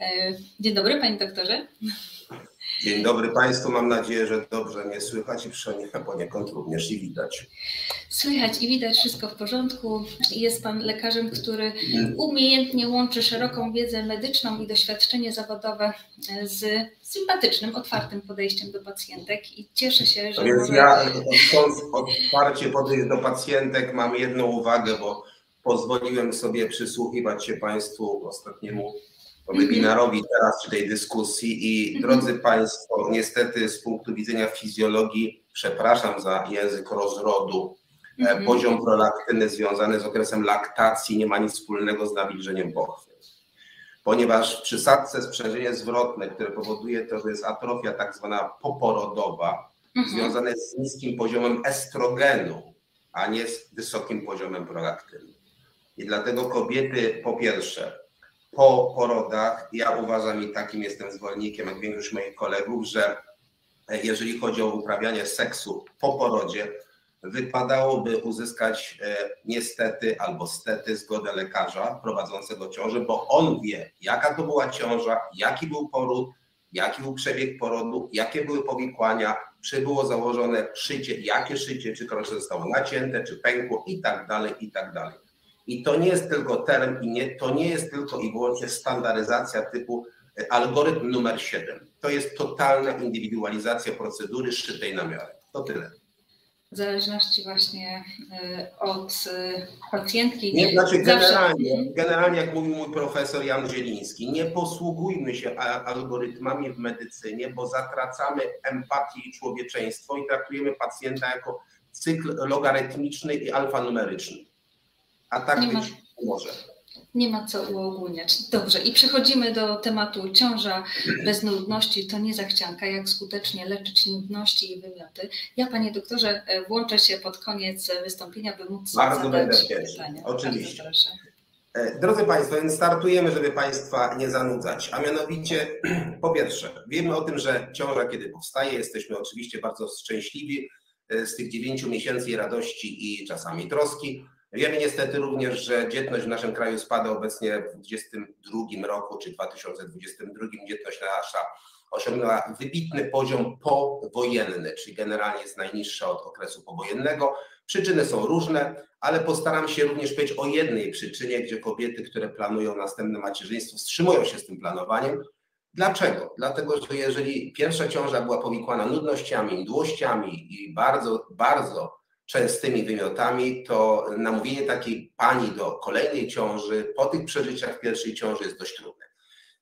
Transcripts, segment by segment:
E, dzień dobry, panie doktorze. Dzień dobry Państwu. Mam nadzieję, że dobrze mnie słychać i przynajmniej poniekąd również i widać. Słychać i widać wszystko w porządku. Jest Pan lekarzem, który umiejętnie łączy szeroką wiedzę medyczną i doświadczenie zawodowe z sympatycznym, otwartym podejściem do pacjentek i cieszę się, że. Więc może... ja chcąc otwarcie podejść do pacjentek, mam jedną uwagę, bo pozwoliłem sobie przysłuchiwać się Państwu ostatniemu webinarowi teraz czy tej dyskusji i mhm. drodzy Państwo, niestety z punktu widzenia fizjologii, przepraszam za język rozrodu, e, mhm. poziom prolaktyny związany z okresem laktacji nie ma nic wspólnego z nawilżeniem pochwy. Ponieważ w przysadce sprzężenie zwrotne, które powoduje to, że jest atrofia tak zwana poporodowa, mhm. związane z niskim poziomem estrogenu, a nie z wysokim poziomem prolaktyny. I dlatego kobiety po pierwsze po porodach, ja uważam i takim jestem zwolennikiem, jak większość moich kolegów, że jeżeli chodzi o uprawianie seksu po porodzie, wypadałoby uzyskać e, niestety albo stety zgodę lekarza prowadzącego ciążę, bo on wie, jaka to była ciąża, jaki był poród, jaki był przebieg porodu, jakie były powikłania, czy było założone szycie, jakie szycie, czy krocze zostało nacięte, czy pękło i tak dalej, i tak dalej. I to nie jest tylko term i nie, to nie jest tylko i wyłącznie standaryzacja typu e, algorytm numer 7. To jest totalna indywidualizacja procedury szytej na miarę. To tyle. W zależności właśnie e, od e, pacjentki. Nie, znaczy generalnie, zawsze... generalnie, jak mówił mój profesor Jan Zieliński, nie posługujmy się algorytmami w medycynie, bo zatracamy empatię i człowieczeństwo i traktujemy pacjenta jako cykl logarytmiczny i alfanumeryczny a tak nie być ma, może. Nie ma co uogólniać. Dobrze, i przechodzimy do tematu ciąża bez nudności. To nie zachcianka, jak skutecznie leczyć nudności i wymioty. Ja, panie doktorze, e, włączę się pod koniec wystąpienia, by móc Bardzo zadać będę pytania. Oczywiście. E, drodzy Państwo, więc startujemy, żeby Państwa nie zanudzać. A mianowicie, po pierwsze, wiemy o tym, że ciąża, kiedy powstaje, jesteśmy oczywiście bardzo szczęśliwi e, z tych dziewięciu miesięcy radości i czasami troski. Wiemy niestety również, że dzietność w naszym kraju spada obecnie w 2022 roku, czy 2022 dzietność nasza osiągnęła wybitny poziom powojenny, czyli generalnie jest najniższa od okresu powojennego. Przyczyny są różne, ale postaram się również powiedzieć o jednej przyczynie, gdzie kobiety, które planują następne macierzyństwo, wstrzymują się z tym planowaniem. Dlaczego? Dlatego, że jeżeli pierwsza ciąża była powikłana nudnościami, mdłościami i bardzo, bardzo częstymi wymiotami, to namówienie takiej pani do kolejnej ciąży po tych przeżyciach pierwszej ciąży jest dość trudne.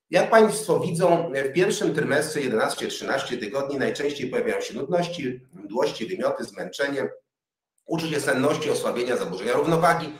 Jak Państwo widzą, w pierwszym trymestrze 11-13 tygodni najczęściej pojawiają się nudności, mdłości, wymioty, zmęczenie, uczucie senności, osłabienia, zaburzenia równowagi,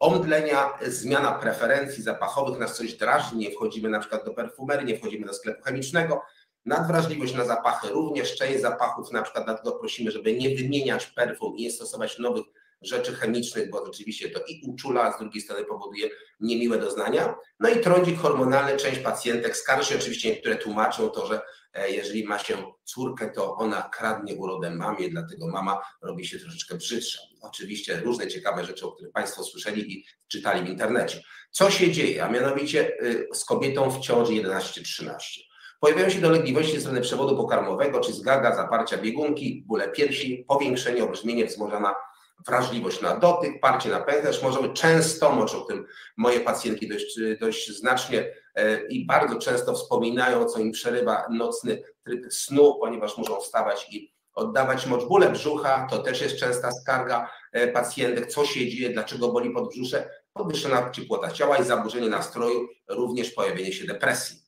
omdlenia, zmiana preferencji zapachowych, nas coś drażni, nie wchodzimy na przykład do perfumerii, nie wchodzimy do sklepu chemicznego, Nadwrażliwość na zapachy, również część zapachów, na przykład dlatego prosimy, żeby nie wymieniać perfum i nie stosować nowych rzeczy chemicznych, bo oczywiście to i uczula, a z drugiej strony powoduje niemiłe doznania. No i trądzik hormonalny, część pacjentek skarży się, oczywiście niektóre tłumaczą to, że e, jeżeli ma się córkę, to ona kradnie urodę mamie, dlatego mama robi się troszeczkę brzydsza. Oczywiście różne ciekawe rzeczy, o których Państwo słyszeli i czytali w internecie. Co się dzieje? A mianowicie y, z kobietą w ciąży 11-13. Pojawiają się dolegliwości ze strony przewodu pokarmowego, czy zgaga, zaparcia biegunki, bóle piersi, powiększenie, obrzmienie, wzmożona wrażliwość na dotyk, parcie na pęcherz. Możemy często, może o tym moje pacjentki dość, dość znacznie e, i bardzo często wspominają, co im przerywa nocny tryb snu, ponieważ muszą wstawać i oddawać mocz. Bóle brzucha to też jest częsta skarga e, pacjentek, co się dzieje, dlaczego boli podbrzusze, podwyższona ciepłota ciała i zaburzenie nastroju, również pojawienie się depresji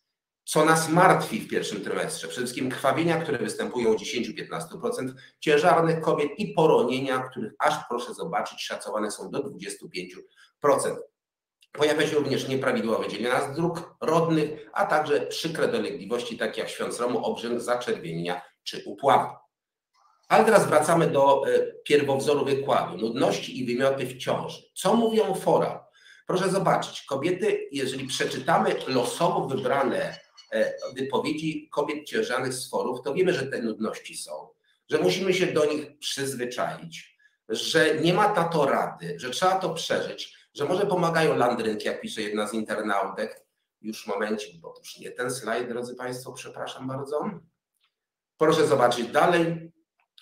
co nas martwi w pierwszym trymestrze. Przede wszystkim krwawienia, które występują u 10-15% ciężarnych kobiet i poronienia, których aż proszę zobaczyć, szacowane są do 25%. Pojawia się również nieprawidłowe wydzielenia z dróg rodnych, a także przykre dolegliwości takie jak świąt romu, obrzęk, zaczerwienia czy upławy. Ale teraz wracamy do e, pierwowzoru wykładu, nudności i wymioty w ciąży. Co mówią fora? Proszę zobaczyć, kobiety, jeżeli przeczytamy losowo wybrane wypowiedzi kobiet ciężarnych z forów, to wiemy, że te nudności są, że musimy się do nich przyzwyczaić, że nie ma na to rady, że trzeba to przeżyć, że może pomagają landrynki, jak pisze jedna z internautek. już momencik, bo to już nie ten slajd, drodzy Państwo, przepraszam bardzo. Proszę zobaczyć dalej,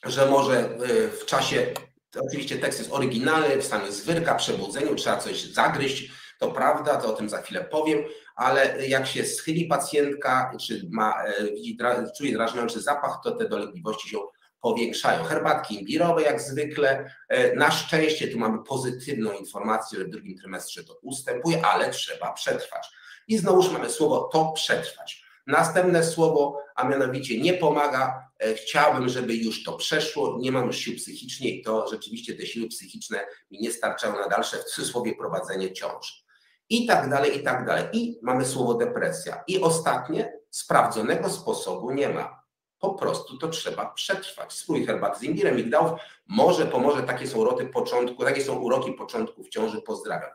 że może y, w czasie, oczywiście tekst jest oryginalny, w stanie zwyrka, przebudzeniu, trzeba coś zagryźć, to prawda, to o tym za chwilę powiem, ale jak się schyli pacjentka, czy ma, e, widzi, czuje drażniący zapach, to te dolegliwości się powiększają. Herbatki imbirowe jak zwykle. E, na szczęście tu mamy pozytywną informację, że w drugim trymestrze to ustępuje, ale trzeba przetrwać. I znowuż mamy słowo to przetrwać. Następne słowo, a mianowicie nie pomaga. E, chciałbym, żeby już to przeszło. Nie mam już sił psychicznie i to rzeczywiście te siły psychiczne mi nie starczają na dalsze, w cudzysłowie, prowadzenie ciąży. I tak dalej, i tak dalej. I mamy słowo depresja. I ostatnie, sprawdzonego sposobu nie ma. Po prostu to trzeba przetrwać. Spróbuj herbaty z imbirem, migdałów. Może pomoże, takie są uroki początku, takie są uroki początku w ciąży. Pozdrawiam.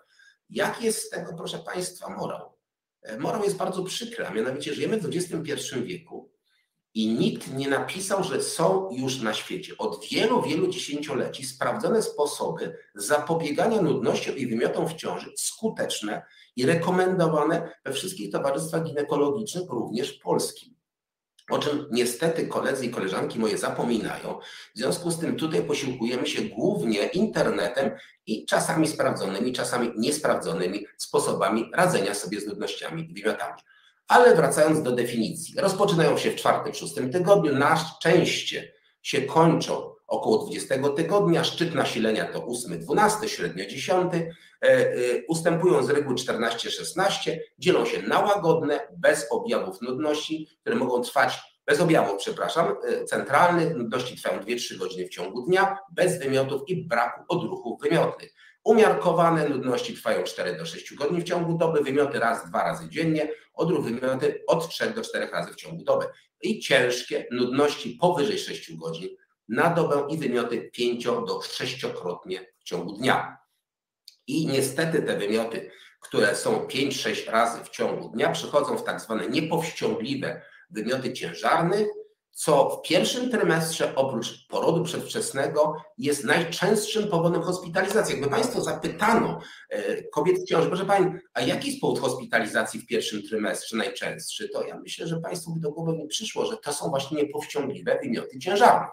Jaki jest z tego, proszę Państwa, morał? E, morał jest bardzo przykry, a mianowicie żyjemy w XXI wieku i nikt nie napisał, że są już na świecie od wielu, wielu dziesięcioleci sprawdzone sposoby zapobiegania nudnościom i wymiotom w ciąży, skuteczne i rekomendowane we wszystkich towarzystwach ginekologicznych, również polskim o czym niestety koledzy i koleżanki moje zapominają. W związku z tym tutaj posiłkujemy się głównie internetem i czasami sprawdzonymi, czasami niesprawdzonymi sposobami radzenia sobie z nudnościami i wymiotami. Ale wracając do definicji, rozpoczynają się w czwartym, szóstym tygodniu, na szczęście się kończą około 20 tygodnia, szczyt nasilenia to 8, 12, średnio 10, e, e, ustępują z reguły 14-16, dzielą się na łagodne, bez objawów nudności, które mogą trwać, bez objawów, przepraszam, e, centralnych, nudności trwają 2-3 godziny w ciągu dnia, bez wymiotów i braku odruchów wymiotnych. Umiarkowane nudności trwają 4 do 6 godzin w ciągu doby, wymioty raz, dwa razy dziennie, odruch wymioty od 3 do 4 razy w ciągu doby. I ciężkie nudności powyżej 6 godzin na dobę i wymioty 5 do 6-krotnie w ciągu dnia. I niestety te wymioty, które są 5-6 razy w ciągu dnia, przychodzą w tak zwane niepowściągliwe wymioty ciężarne, co w pierwszym trymestrze oprócz porodu przedwczesnego jest najczęstszym powodem hospitalizacji. Jakby Państwo zapytano e, kobiet w ciąży, proszę Pani, a jaki jest powód hospitalizacji w pierwszym trymestrze najczęstszy, to ja myślę, że Państwu by do głowy nie przyszło, że to są właśnie niepowściągliwe wymioty ciężarne.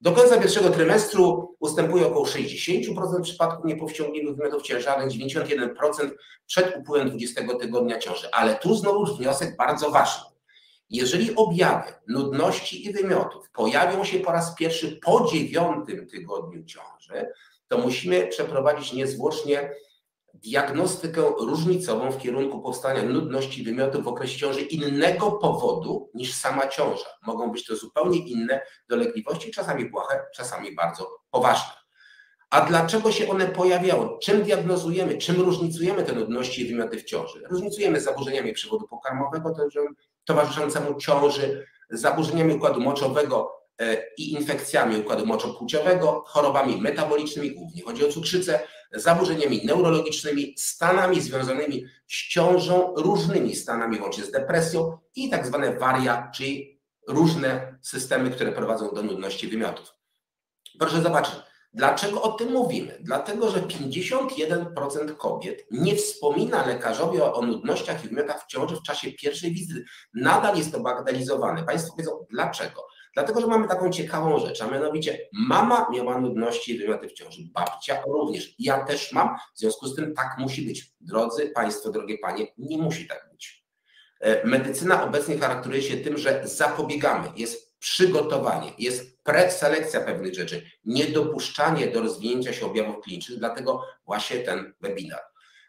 Do końca pierwszego trymestru ustępuje około 60% przypadków niepowściągliwych wymiotów ciężarnych, 91% przed upływem 20 tygodnia ciąży. Ale tu znowu wniosek bardzo ważny. Jeżeli objawy nudności i wymiotów pojawią się po raz pierwszy po dziewiątym tygodniu ciąży, to musimy przeprowadzić niezwłocznie diagnostykę różnicową w kierunku powstania nudności wymiotu w okresie ciąży innego powodu niż sama ciąża. Mogą być to zupełnie inne dolegliwości, czasami błahe, czasami bardzo poważne. A dlaczego się one pojawiały? Czym diagnozujemy, czym różnicujemy te nudności i wymioty w ciąży? Różnicujemy z zaburzeniami przewodu pokarmowego towarzyszącemu ciąży, zaburzeniami układu moczowego e, i infekcjami układu moczopłciowego, chorobami metabolicznymi, głównie chodzi o cukrzycę, zaburzeniami neurologicznymi, stanami związanymi z ciążą, różnymi stanami, łącznie z depresją i tak zwane waria, czyli różne systemy, które prowadzą do nudności wymiotów. Proszę zobaczyć, dlaczego o tym mówimy? Dlatego, że 51% kobiet nie wspomina lekarzowi o, o nudnościach i wymiotach w ciąży w czasie pierwszej wizyty. Nadal jest to bagatelizowane. Państwo powiedzą, dlaczego? Dlatego, że mamy taką ciekawą rzecz, a mianowicie mama miała nudności i wymioty w ciąży, babcia również. Ja też mam, w związku z tym tak musi być. Drodzy Państwo, drogie Panie, nie musi tak być. E, medycyna obecnie charakteryzuje się tym, że zapobiegamy, jest przygotowanie, jest preselekcja pewnych rzeczy, niedopuszczanie do rozwinięcia się objawów klinicznych, dlatego właśnie ten webinar.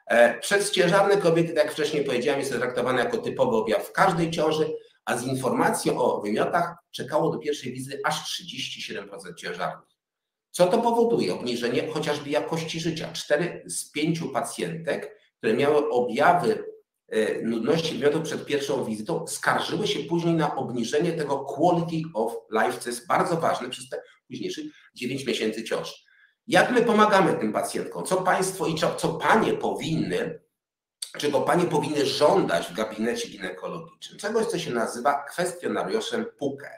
E, Przedciężarne kobiety, tak jak wcześniej powiedziałem, jest traktowane jako typowy objaw w każdej ciąży, a z informacją o wymiotach czekało do pierwszej wizyty aż 37% ciężarnych. Co to powoduje? Obniżenie chociażby jakości życia. Cztery z pięciu pacjentek, które miały objawy nudności wymiotów przed pierwszą wizytą, skarżyły się później na obniżenie tego quality of life, co jest bardzo ważne przez te późniejszych 9 miesięcy ciąży. Jak my pomagamy tym pacjentkom? Co państwo i co panie powinny czego panie powinny żądać w gabinecie ginekologicznym, czegoś, co się nazywa kwestionariuszem PUKE.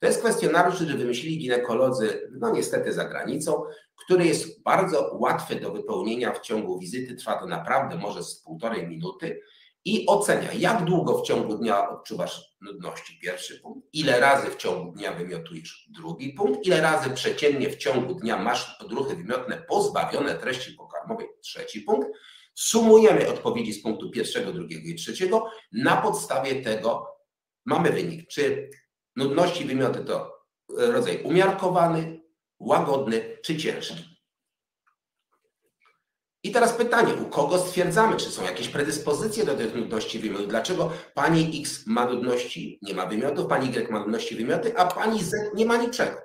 To jest kwestionariusz, który wymyślili ginekolodzy, no niestety za granicą, który jest bardzo łatwy do wypełnienia w ciągu wizyty, trwa to naprawdę może z półtorej minuty i ocenia, jak długo w ciągu dnia odczuwasz nudności. Pierwszy punkt. Ile razy w ciągu dnia wymiotujesz. Drugi punkt. Ile razy przeciętnie w ciągu dnia masz odruchy wymiotne pozbawione treści pokarmowej. Trzeci punkt. Sumujemy odpowiedzi z punktu pierwszego, drugiego i trzeciego. Na podstawie tego mamy wynik, czy nudności wymioty to rodzaj umiarkowany, łagodny czy ciężki. I teraz pytanie, u kogo stwierdzamy, czy są jakieś predyspozycje do tych nudności wymiotów? Dlaczego pani X ma nudności, nie ma wymiotów, pani Y ma nudności wymioty, a pani Z nie ma niczego?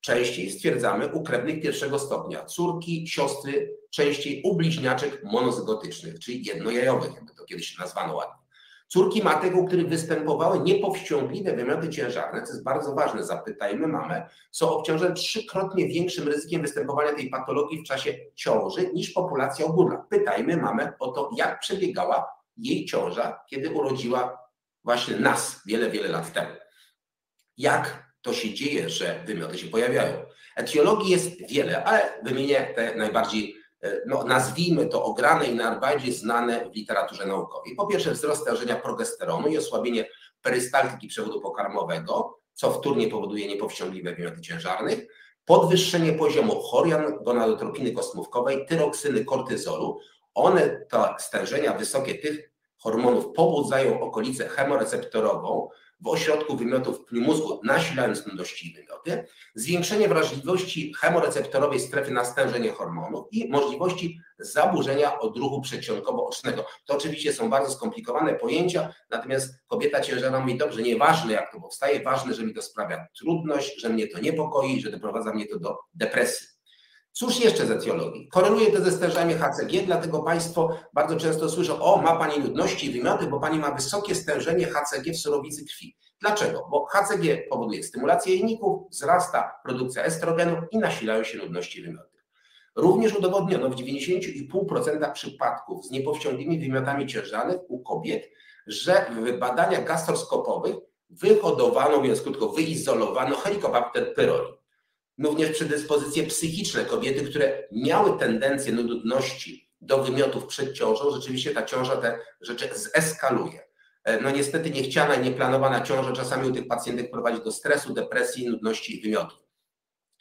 Częściej stwierdzamy u krewnych pierwszego stopnia, córki, siostry, częściej u bliźniaczek monozygotycznych, czyli jednojajowych, jakby to kiedyś nazwano ładnie. Córki matek, u których występowały niepowściągliwe wymioty ciężarne, co jest bardzo ważne, zapytajmy mamę, są obciążone trzykrotnie większym ryzykiem występowania tej patologii w czasie ciąży niż populacja ogólna. Pytajmy mamę o to, jak przebiegała jej ciąża, kiedy urodziła właśnie nas wiele, wiele lat temu. Jak to się dzieje, że wymioty się pojawiają? Etiologii jest wiele, ale wymienię te najbardziej no, nazwijmy to ograne i najbardziej znane w literaturze naukowej. Po pierwsze wzrost stężenia progesteronu i osłabienie perystaltyki przewodu pokarmowego, co wtórnie powoduje niepowściągliwe wymioty ciężarnych, podwyższenie poziomu chorian, gonadotropiny kostmówkowej, tyroksyny, kortyzolu. One, to stężenia wysokie tych hormonów pobudzają okolicę chemoreceptorową, w ośrodku wymiotów w mózgu, nasilając nudności i wymioty, zwiększenie wrażliwości chemoreceptorowej strefy na stężenie i możliwości zaburzenia odruchu przedsionkowo-ocznego. To oczywiście są bardzo skomplikowane pojęcia, natomiast kobieta ciężarna mówi, dobrze, nieważne jak to powstaje, ważne, że mi to sprawia trudność, że mnie to niepokoi, że doprowadza mnie to do depresji. Cóż jeszcze z etiologii? Koreluje to ze stężeniami HCG, dlatego Państwo bardzo często słyszą, o ma Pani nudności i wymioty, bo Pani ma wysokie stężenie HCG w surowicy krwi. Dlaczego? Bo HCG powoduje stymulację jajników, wzrasta produkcja estrogenu i nasilają się nudności i wymioty. Również udowodniono w 90,5% przypadków z niepowściągliwymi wymiotami ciężarnych u kobiet, że w badaniach gastroskopowych wyhodowano, więc krótko, wyizolowano Helicobacter pylori również predyspozycje psychiczne. Kobiety, które miały tendencję nudności, do wymiotów przed ciążą, rzeczywiście ta ciąża te rzeczy zeskaluje. E, no niestety niechciana i nieplanowana ciąża czasami u tych pacjentek prowadzi do stresu, depresji, nudności i wymiotów.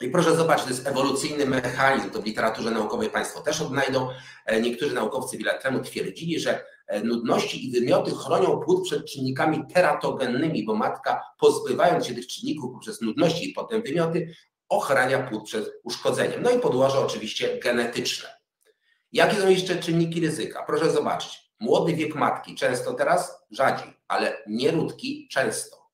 I proszę zobaczyć, to jest ewolucyjny mechanizm, to w literaturze naukowej Państwo też odnajdą. E, niektórzy naukowcy wiele lat temu twierdzili, że e, nudności i wymioty chronią płód przed czynnikami teratogennymi, bo matka pozbywając się tych czynników poprzez nudności i potem wymioty, ochrania płód przed uszkodzeniem. No i podłoże oczywiście genetyczne. Jakie są jeszcze czynniki ryzyka? Proszę zobaczyć. Młody wiek matki, często teraz rzadziej, ale nieródki często.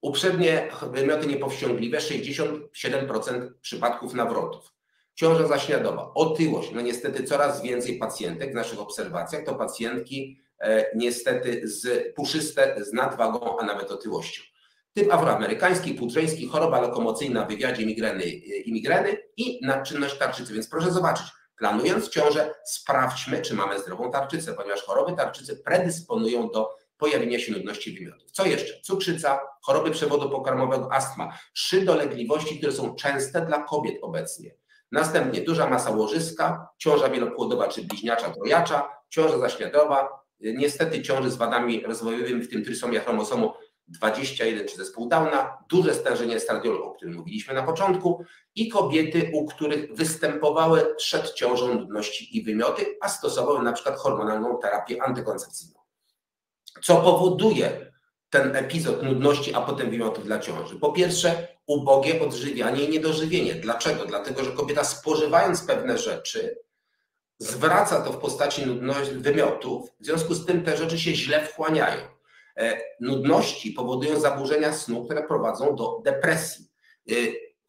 Uprzednie wymioty niepowściągliwe 67% przypadków nawrotów. Ciąża zaśniadowa, otyłość. No niestety coraz więcej pacjentek w naszych obserwacjach to pacjentki e, niestety z puszyste, z nadwagą, a nawet otyłością typ afroamerykański, pudrzeński, choroba lokomocyjna w wywiadzie migreny i migreny i nadczynność tarczycy. Więc proszę zobaczyć, planując ciążę, sprawdźmy, czy mamy zdrową tarczycę, ponieważ choroby tarczycy predysponują do pojawienia się nudności wymiotów. Co jeszcze? Cukrzyca, choroby przewodu pokarmowego, astma, trzy dolegliwości, które są częste dla kobiet obecnie. Następnie duża masa łożyska, ciąża wielopłodowa czy bliźniacza, trojacza, ciąża zaśniadowa, niestety ciąży z wadami rozwojowymi, w tym trysomia chromosomu 21 czy zespół Downa, duże stężenie estradiolu, o którym mówiliśmy na początku, i kobiety, u których występowały przed ciążą nudności i wymioty, a stosowały na przykład hormonalną terapię antykoncepcyjną. Co powoduje ten epizod nudności, a potem wymiotów dla ciąży? Po pierwsze, ubogie odżywianie i niedożywienie. Dlaczego? Dlatego, że kobieta spożywając pewne rzeczy, zwraca to w postaci nudności, wymiotów, w związku z tym te rzeczy się źle wchłaniają. E, nudności powodują zaburzenia snu, które prowadzą do depresji. E,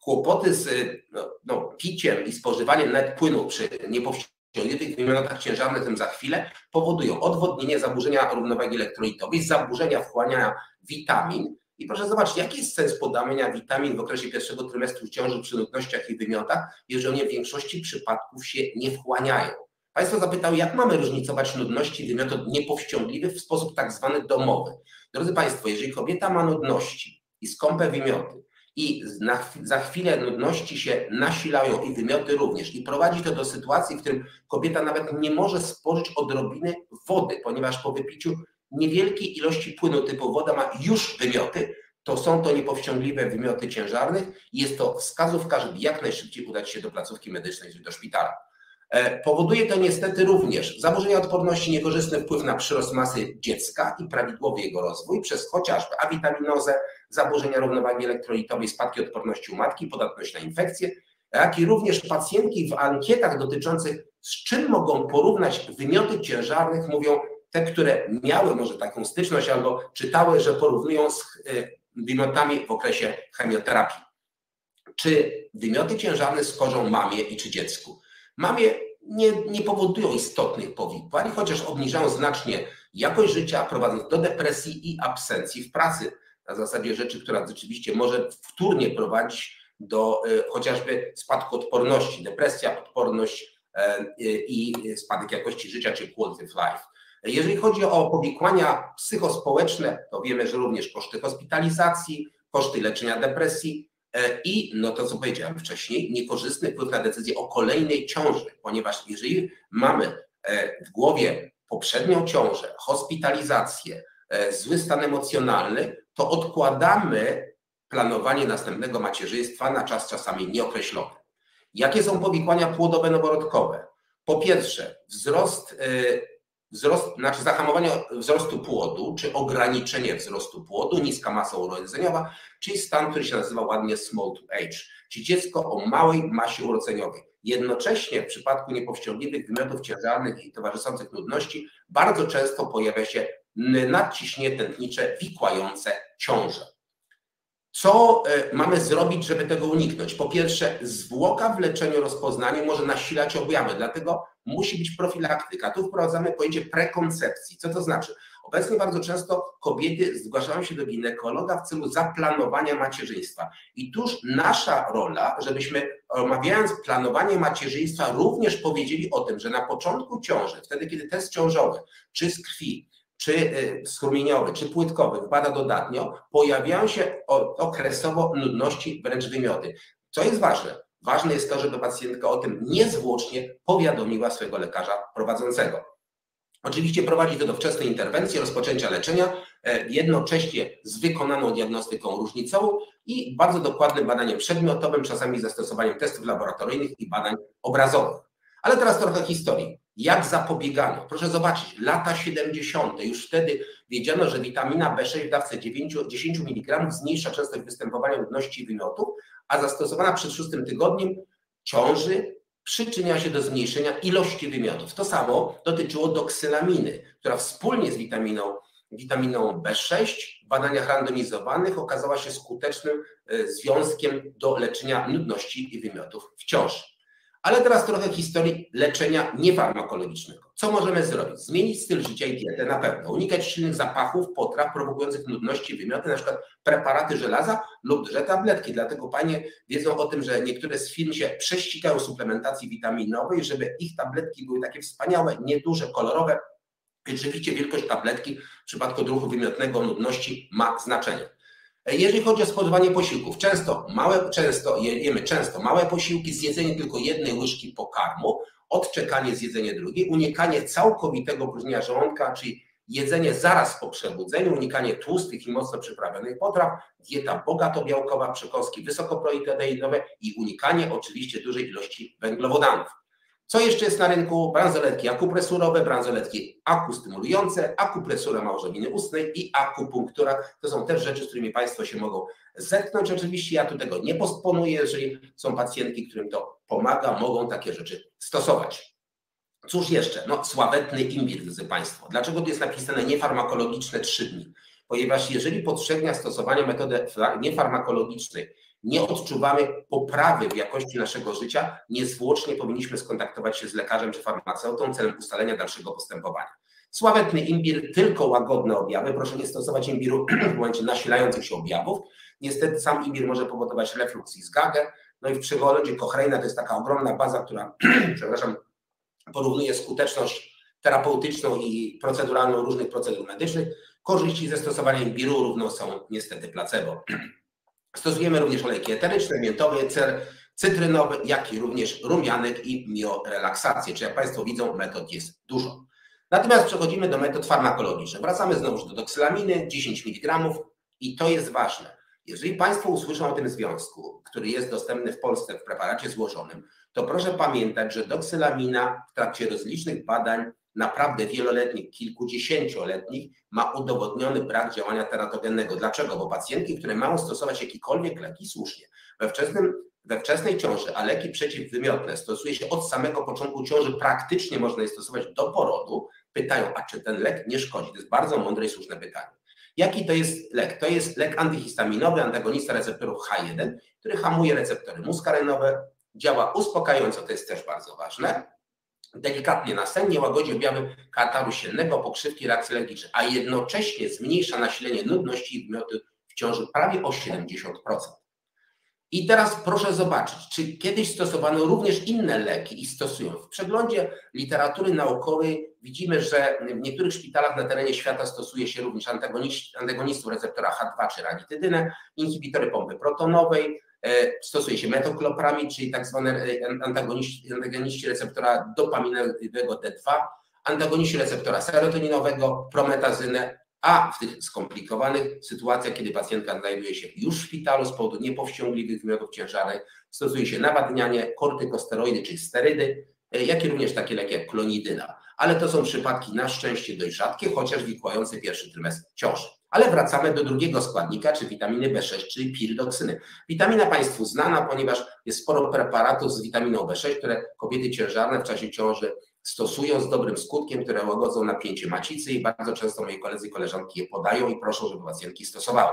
kłopoty z no, no, piciem i spożywaniem nawet płynu przy niepowściągliwych wymiotach ciężarnych, tym za chwilę, powodują odwodnienie, zaburzenia równowagi elektrolitowej, zaburzenia wchłaniania witamin. I proszę zobaczyć, jaki jest sens podawania witamin w okresie pierwszego trymestru ciąży przy nudnościach i wymiotach, jeżeli one w większości przypadków się nie wchłaniają. Państwo zapytały, jak mamy różnicować nudności wymiotów niepowściągliwych w sposób tak zwany domowy. Drodzy Państwo, jeżeli kobieta ma nudności i skąpe wymioty i na, za chwilę nudności się nasilają i wymioty również i prowadzi to do sytuacji, w którym kobieta nawet nie może spożyć odrobiny wody, ponieważ po wypiciu niewielkiej ilości płynu typu woda ma już wymioty, to są to niepowściągliwe wymioty ciężarnych i jest to wskazówka, żeby jak najszybciej udać się do placówki medycznej czy do szpitala. E, powoduje to niestety również zaburzenia odporności, niekorzystny wpływ na przyrost masy dziecka i prawidłowy jego rozwój przez chociażby awitaminozę, zaburzenia równowagi elektrolitowej, spadki odporności u matki, podatność na infekcje, jak i również pacjentki w ankietach dotyczących z czym mogą porównać wymioty ciężarnych, mówią te, które miały może taką styczność albo czytały, że porównują z e, wymiotami w okresie chemioterapii. Czy wymioty ciężarne skorzą mamie i czy dziecku? Mamie nie, nie powodują istotnych powikłań, chociaż obniżają znacznie jakość życia, prowadząc do depresji i absencji w pracy. Na zasadzie rzeczy, która rzeczywiście może wtórnie prowadzić do y, chociażby spadku odporności, depresja, odporność y, i spadek jakości życia, czy quality of life. Jeżeli chodzi o powikłania psychospołeczne, to wiemy, że również koszty hospitalizacji, koszty leczenia depresji e, i, no to co powiedziałem wcześniej, niekorzystny wpływ na decyzję o kolejnej ciąży, ponieważ jeżeli mamy e, w głowie poprzednią ciążę, hospitalizację, e, zły stan emocjonalny, to odkładamy planowanie następnego macierzyństwa na czas czasami nieokreślony. Jakie są powikłania płodowe noworodkowe? Po pierwsze, wzrost wzrost, znaczy zahamowanie wzrostu płodu, czy ograniczenie wzrostu płodu, niska masa urodzeniowa, czyli stan, który się nazywa ładnie small to age, czyli dziecko o małej masie urodzeniowej. Jednocześnie w przypadku niepowściągliwych wymiotów ciężarnych i towarzyszących nudności bardzo często pojawia się nadciśnienie tętnicze wikłające ciążę. Co e, mamy zrobić, żeby tego uniknąć? Po pierwsze, zwłoka w leczeniu, rozpoznaniu może nasilać objawy, dlatego musi być profilaktyka. Tu wprowadzamy pojęcie prekoncepcji. Co to znaczy? Obecnie bardzo często kobiety zgłaszają się do ginekologa w celu zaplanowania macierzyństwa. I tuż nasza rola, żebyśmy omawiając planowanie macierzyństwa, również powiedzieli o tym, że na początku ciąży, wtedy kiedy test ciążowy, czy z krwi, czy y, strumieniowy, czy płytkowy bada dodatnio, pojawiają się okresowo nudności, wręcz wymioty. Co jest ważne? Ważne jest to, żeby pacjentka o tym niezwłocznie powiadomiła swojego lekarza prowadzącego. Oczywiście prowadzi to do wczesnej interwencji, rozpoczęcia leczenia, e, jednocześnie z wykonaną diagnostyką różnicową i bardzo dokładnym badaniem przedmiotowym, czasami zastosowaniem testów laboratoryjnych i badań obrazowych. Ale teraz trochę historii. Jak zapobiegano? Proszę zobaczyć, lata 70. już wtedy wiedziano, że witamina B6 w dawce 9, 10 mg zmniejsza częstość występowania nudności i wymiotów, a zastosowana przed szóstym tygodniem ciąży przyczynia się do zmniejszenia ilości wymiotów. To samo dotyczyło doksylaminy, która wspólnie z witaminą, witaminą B6 w badaniach randomizowanych okazała się skutecznym e, związkiem do leczenia nudności i wymiotów w ciąży. Ale teraz trochę historii leczenia niefarmakologicznego. Co możemy zrobić? Zmienić styl życia i dietę na pewno. Unikać silnych zapachów, potraw prowokujących nudności wymioty, na przykład preparaty żelaza lub że tabletki. Dlatego panie wiedzą o tym, że niektóre z firm się prześcigają suplementacji witaminowej, żeby ich tabletki były takie wspaniałe, nieduże, kolorowe. Rzeczywiście wielkość tabletki w przypadku druchu wymiotnego nudności ma znaczenie. Jeżeli chodzi o spożywanie posiłków, często małe, często jemy często małe posiłki, zjedzenie tylko jednej łyżki pokarmu, odczekanie zjedzenie drugiej, unikanie całkowitego opróżnienia żołądka, czyli jedzenie zaraz po przebudzeniu, unikanie tłustych i mocno przyprawionych potraw, dieta bogato-białkowa, przekąski wysokoproteinowe i unikanie oczywiście dużej ilości węglowodanów. Co jeszcze jest na rynku? Bransoletki akupresurowe, bransoletki akustymulujące, akupresura małżowiny ustnej i akupunktura. To są też rzeczy, z którymi Państwo się mogą zetknąć. Oczywiście ja tu tego nie postponuję. Jeżeli są pacjentki, którym to pomaga, mogą takie rzeczy stosować. Cóż jeszcze? No, sławetny imbir, drodzy Państwo. Dlaczego tu jest napisane niefarmakologiczne 3 dni? Ponieważ jeżeli po trzech dniach stosowania metody niefarmakologicznej nie odczuwamy poprawy w jakości naszego życia, niezwłocznie powinniśmy skontaktować się z lekarzem czy farmaceutą celem ustalenia dalszego postępowania. Sławetny imbir, tylko łagodne objawy. Proszę nie stosować imbiru w momencie nasilających się objawów. Niestety sam imbir może powodować refluks i zgagę. No i w przewodzie Kochreina to jest taka ogromna baza, która, przepraszam, porównuje skuteczność terapeutyczną i proceduralną różnych procedur medycznych. Korzyści ze stosowania imbiru równo są niestety placebo. Stosujemy również olejki eteryczne, miętowe, cer, cytrynowe, jak i również rumianek i miorelaksację. Czy jak Państwo widzą, metod jest dużo. Natomiast przechodzimy do metod farmakologicznych. Wracamy znowu do doksylaminy, 10 mg i to jest ważne. Jeżeli Państwo usłyszą o tym związku, który jest dostępny w Polsce w preparacie złożonym, to proszę pamiętać, że doksylamina w trakcie rozlicznych badań naprawdę wieloletnich, kilkudziesięcioletnich, ma udowodniony brak działania teratogennego. Dlaczego? Bo pacjentki, które mają stosować jakikolwiek leki, słusznie, we, wczesnym, we wczesnej ciąży, a leki przeciwwymiotne stosuje się od samego początku ciąży, praktycznie można je stosować do porodu, pytają, a czy ten lek nie szkodzi? To jest bardzo mądre i słuszne pytanie. Jaki to jest lek? To jest lek antyhistaminowy, antagonista receptorów H1, który hamuje receptory muskarenowe, działa uspokajająco, to jest też bardzo ważne, delikatnie nasennie, łagodzi objawy kataru siennego, pokrzywki reakcji alergicznej, a jednocześnie zmniejsza nasilenie nudności i wymioty w ciąży prawie o 70%. I teraz proszę zobaczyć, czy kiedyś stosowano również inne leki i stosują. W przeglądzie literatury naukowej widzimy, że w niektórych szpitalach na terenie świata stosuje się również antagonistów receptora H2 czy ranitydynę, inhibitory pompy protonowej, E, stosuje się metoklopramid, czyli tak zwane e, antagoniści, antagoniści receptora dopaminowego D2, antagoniści receptora serotoninowego, prometazynę, a w tych skomplikowanych sytuacjach, kiedy pacjentka znajduje się już w szpitalu z powodu niepowściągliwych wymiotów ciężarnych, stosuje się nawadnianie, kortykosteroidy, czyli sterydy, e, jak i również takie leki jak klonidyna. Ale to są przypadki na szczęście dość rzadkie, chociaż wikłające pierwszy trymestr ciąży. Ale wracamy do drugiego składnika, czy witaminy B6, czyli piridoksyny. Witamina Państwu znana, ponieważ jest sporo preparatów z witaminą B6, które kobiety ciężarne w czasie ciąży stosują z dobrym skutkiem, które łagodzą napięcie macicy i bardzo często moi koledzy i koleżanki je podają i proszą, żeby pacjentki stosowały.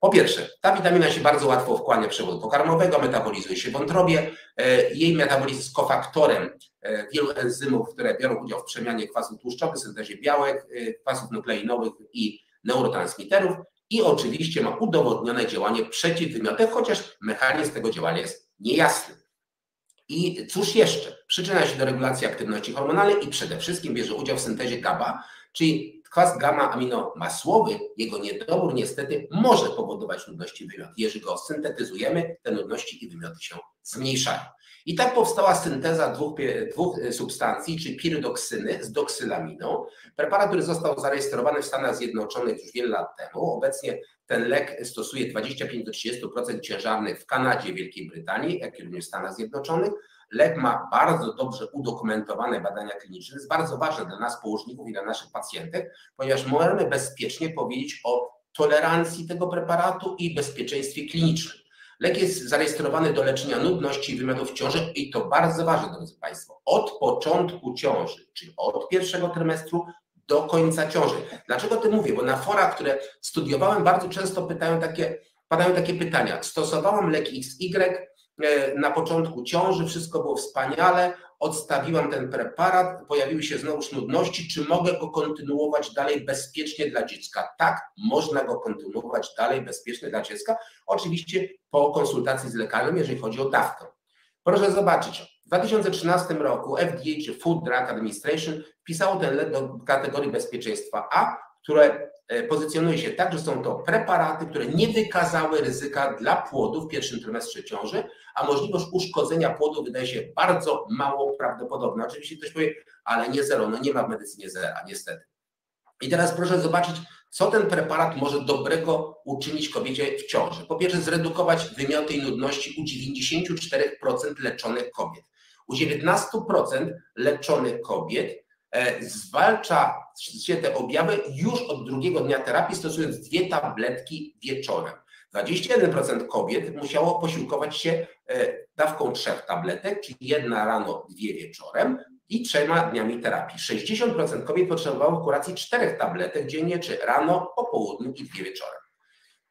Po pierwsze, ta witamina się bardzo łatwo wkłania przewodu pokarmowego, metabolizuje się w wątrobie. E, jej metabolizm jest kofaktorem e, wielu enzymów, które biorą udział w przemianie kwasów tłuszczowych, syntezie białek, e, kwasów nukleinowych i neurotransmiterów i oczywiście ma udowodnione działanie przeciwwymiotowe, chociaż mechanizm tego działania jest niejasny. I cóż jeszcze? Przyczynia się do regulacji aktywności hormonalnej i przede wszystkim bierze udział w syntezie GABA, czyli kwas gamma-aminomasłowy, jego niedobór niestety może powodować nudności wymiot. Jeżeli go syntetyzujemy, te nudności i wymioty się zmniejszają. I tak powstała synteza dwóch, dwóch substancji, czyli pirydoksyny z doksylaminą. Preparat, który został zarejestrowany w Stanach Zjednoczonych już wiele lat temu. Obecnie ten lek stosuje 25-30% ciężarnych w Kanadzie, Wielkiej Brytanii, jak i również w Stanach Zjednoczonych. Lek ma bardzo dobrze udokumentowane badania kliniczne. To jest bardzo ważne dla nas, położników i dla naszych pacjentek, ponieważ możemy bezpiecznie powiedzieć o tolerancji tego preparatu i bezpieczeństwie klinicznym. Lek jest zarejestrowany do leczenia nudności i wymiotów ciąży i to bardzo ważne, drodzy Państwo, od początku ciąży, czyli od pierwszego trymestru do końca ciąży. Dlaczego to mówię? Bo na forach, które studiowałem, bardzo często pytają takie, padają takie pytania. Stosowałam lek XY, E, na początku ciąży, wszystko było wspaniale, odstawiłam ten preparat, pojawiły się znowu nudności, czy mogę go kontynuować dalej bezpiecznie dla dziecka? Tak, można go kontynuować dalej bezpiecznie dla dziecka, oczywiście po konsultacji z lekarzem, jeżeli chodzi o dawkę. Proszę zobaczyć, w 2013 roku FDA, czy Food Drug Administration, wpisało ten lek do kategorii bezpieczeństwa A, które pozycjonuje się tak, że są to preparaty, które nie wykazały ryzyka dla płodu w pierwszym trymestrze ciąży, a możliwość uszkodzenia płodu wydaje się bardzo mało prawdopodobna. Oczywiście ktoś powie, ale nie zero, no nie ma w medycynie zera, niestety. I teraz proszę zobaczyć, co ten preparat może dobrego uczynić kobiecie w ciąży. Po pierwsze, zredukować wymioty i nudności u 94% leczonych kobiet. U 19% leczonych kobiet e, zwalcza się te objawy już od drugiego dnia terapii, stosując dwie tabletki wieczorem. 21% kobiet musiało posiłkować się e, dawką trzech tabletek, czyli jedna rano, dwie wieczorem i trzema dniami terapii. 60% kobiet potrzebowało kuracji czterech tabletek dziennie, czy rano, po południu i dwie wieczorem.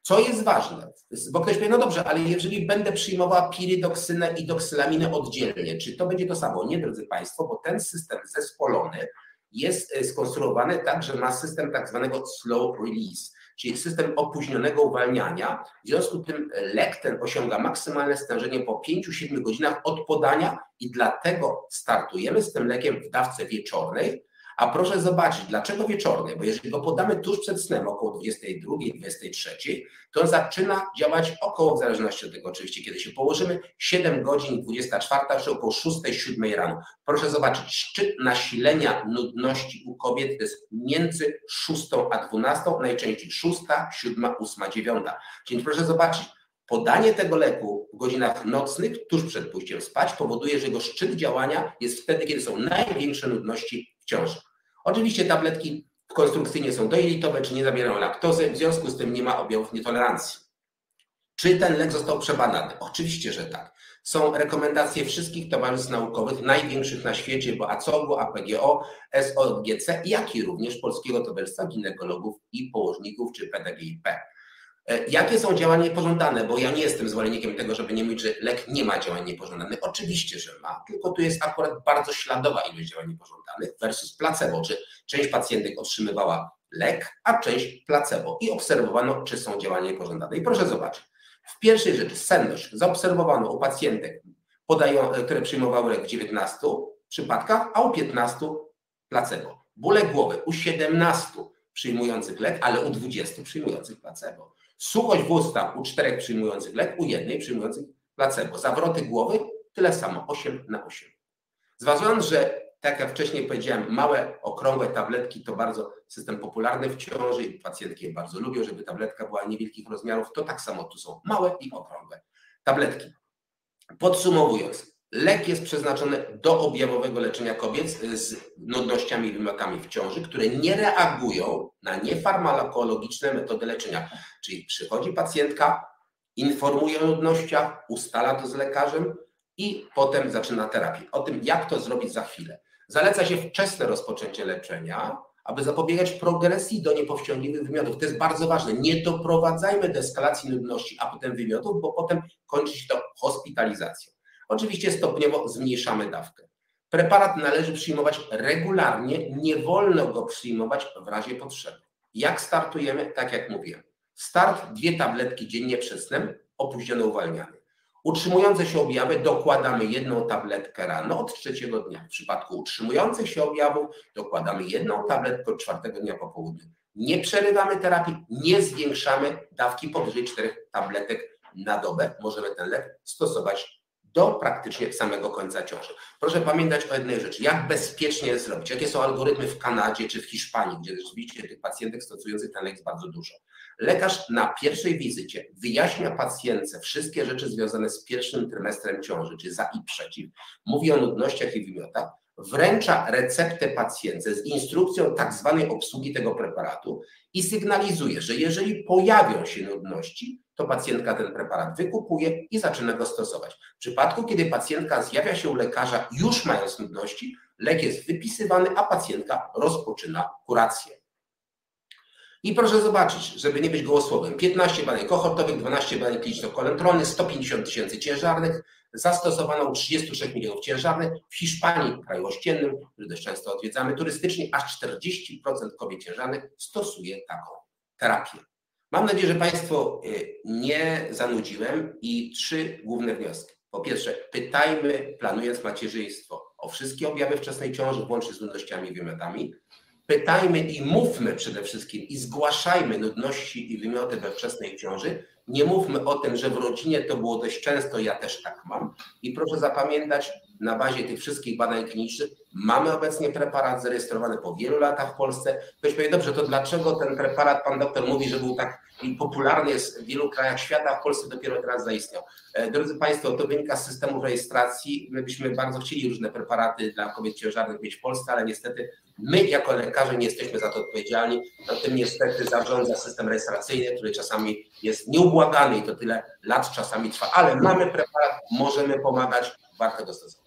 Co jest ważne, bo ktoś powie, no dobrze, ale jeżeli będę przyjmowała piridoksynę i doksylaminę oddzielnie, czy to będzie to samo? Nie, drodzy Państwo, bo ten system zespolony jest e, skonstruowany tak, że ma system tak zwanego slow release czyli system opóźnionego uwalniania. W związku z tym lek ten osiąga maksymalne stężenie po 5-7 godzinach od podania i dlatego startujemy z tym lekiem w dawce wieczornej, A proszę zobaczyć, dlaczego wieczorny? Bo jeżeli go podamy tuż przed snem, około 22, 23, to on zaczyna działać około, w zależności od tego oczywiście, kiedy się położymy, 7 godzin, 24, czy około 6, 7 rano. Proszę zobaczyć, szczyt nasilenia nudności u kobiet to jest między 6 a 12, najczęściej 6, 7, 8, 9. Więc proszę zobaczyć, Podanie tego leku w godzinach nocnych, tuż przed pójściem spać, powoduje, że jego szczyt działania jest wtedy, kiedy są największe nudności w ciąży. Oczywiście tabletki konstrukcyjnie są dojelitowe, czy nie zawierają laktozy, w związku z tym nie ma objawów nietolerancji. Czy ten lek został przebadany? Oczywiście, że tak. Są rekomendacje wszystkich towarzystw naukowych, największych na świecie, bo ACOG-u, APGO, SOGC, jak i również Polskiego Towarzystwa Ginekologów i Położników, czy PDGIP. E, jakie są działania niepożądane? Bo ja nie jestem zwolennikiem tego, żeby nie mówić, że lek nie ma działań niepożądanych. Oczywiście, że ma, tylko tu jest akurat bardzo śladowa ilość działań niepożądanych versus placebo, czy część pacjentek otrzymywała lek, a część placebo i obserwowano, czy są działania niepożądane. I proszę zobaczyć, w pierwszej rzeczy senność zaobserwowano u pacjentek, podają, e, które przyjmowały lek w 19 przypadkach, a u 15 placebo. Bóle głowy u 17 przyjmujących lek, ale u 20 przyjmujących placebo. Suchość w ustach u czterech przyjmujących lek, u jednej przyjmujących placebo. Zawroty głowy tyle samo, 8 na 8. Zważając, że tak jak wcześniej powiedziałem, małe, okrągłe tabletki to bardzo system popularny w ciąży i pacjentki je bardzo lubią, żeby tabletka była niewielkich rozmiarów, to tak samo tu są małe i okrągłe tabletki. Podsumowując, Lek jest przeznaczony do objawowego leczenia kobiet z nudnościami i wymiotami w ciąży, które nie reagują na niefarmakologiczne metody leczenia. Czyli przychodzi pacjentka, informuje o nudnościach, ustala to z lekarzem i potem zaczyna terapię. O tym, jak to zrobić za chwilę. Zaleca się wczesne rozpoczęcie leczenia, aby zapobiegać progresji do niepowściągliwych wymiotów. To jest bardzo ważne. Nie doprowadzajmy do eskalacji nudności, a potem wymiotów, bo potem kończy się to hospitalizacją. Oczywiście stopniowo zmniejszamy dawkę. Preparat należy przyjmować regularnie, nie wolno go przyjmować w razie potrzeby. Jak startujemy? Tak jak mówiłem. Start dwie tabletki dziennie przed snem, opóźnione uwalnianie. Utrzymujące się objawy dokładamy jedną tabletkę rano od trzeciego dnia. W przypadku utrzymujących się objawów dokładamy jedną tabletkę od czwartego dnia po południu. Nie przerywamy terapii, nie zwiększamy dawki powyżej czterech tabletek na dobę. Możemy ten lek stosować do praktycznie samego końca ciąży. Proszę pamiętać o jednej rzeczy, jak bezpiecznie zrobić, jakie są algorytmy w Kanadzie czy w Hiszpanii, gdzie rzeczywiście tych pacjentek stosujących ten lek jest bardzo dużo. Lekarz na pierwszej wizycie wyjaśnia pacjentce wszystkie rzeczy związane z pierwszym trymestrem ciąży, czy za i przeciw, mówi o nudnościach i wymiotach, wręcza receptę pacjentce z instrukcją tak zwanej obsługi tego preparatu i sygnalizuje, że jeżeli pojawią się nudności, to pacjentka ten preparat wykupuje i zaczyna go stosować. W przypadku, kiedy pacjentka zjawia się u lekarza już mając nudności, lek jest wypisywany, a pacjentka rozpoczyna kurację. I proszę zobaczyć, żeby nie być gołosłowem, 15 badań kohortowych, 12 badań kliniczno-kolentrolnych, 150 tysięcy ciężarnych, zastosowano u 33 milionów ciężarnych. W Hiszpanii, kraju ościennym, który dość często odwiedzamy turystycznie, aż 40% kobiet ciężarnych stosuje taką terapię. Mam nadzieję, że Państwo y, nie zanudziłem i trzy główne wnioski. Po pierwsze, pytajmy, planując macierzyństwo, o wszystkie objawy wczesnej ciąży, włącznie z nudnościami i wymiotami. Pytajmy i mówmy przede wszystkim i zgłaszajmy nudności i wymioty we wczesnej ciąży. Nie mówmy o tym, że w rodzinie to było dość często, ja też tak mam. I proszę zapamiętać, na bazie tych wszystkich badań klinicznych mamy obecnie preparat zarejestrowany po wielu latach w Polsce. Ktoś powie, dobrze, to dlaczego ten preparat pan doktor mówi, że był tak popularny jest w wielu krajach świata, a w Polsce dopiero teraz zaistniał. E, drodzy Państwo, to wynika z systemu rejestracji. My byśmy bardzo chcieli różne preparaty dla kobiet ciężarnych mieć w Polsce, ale niestety my jako lekarze nie jesteśmy za to odpowiedzialni. No tym niestety zarządza system rejestracyjny, który czasami jest nieubłagany i to tyle lat czasami trwa, ale mamy preparat, możemy pomagać, warto go stosować.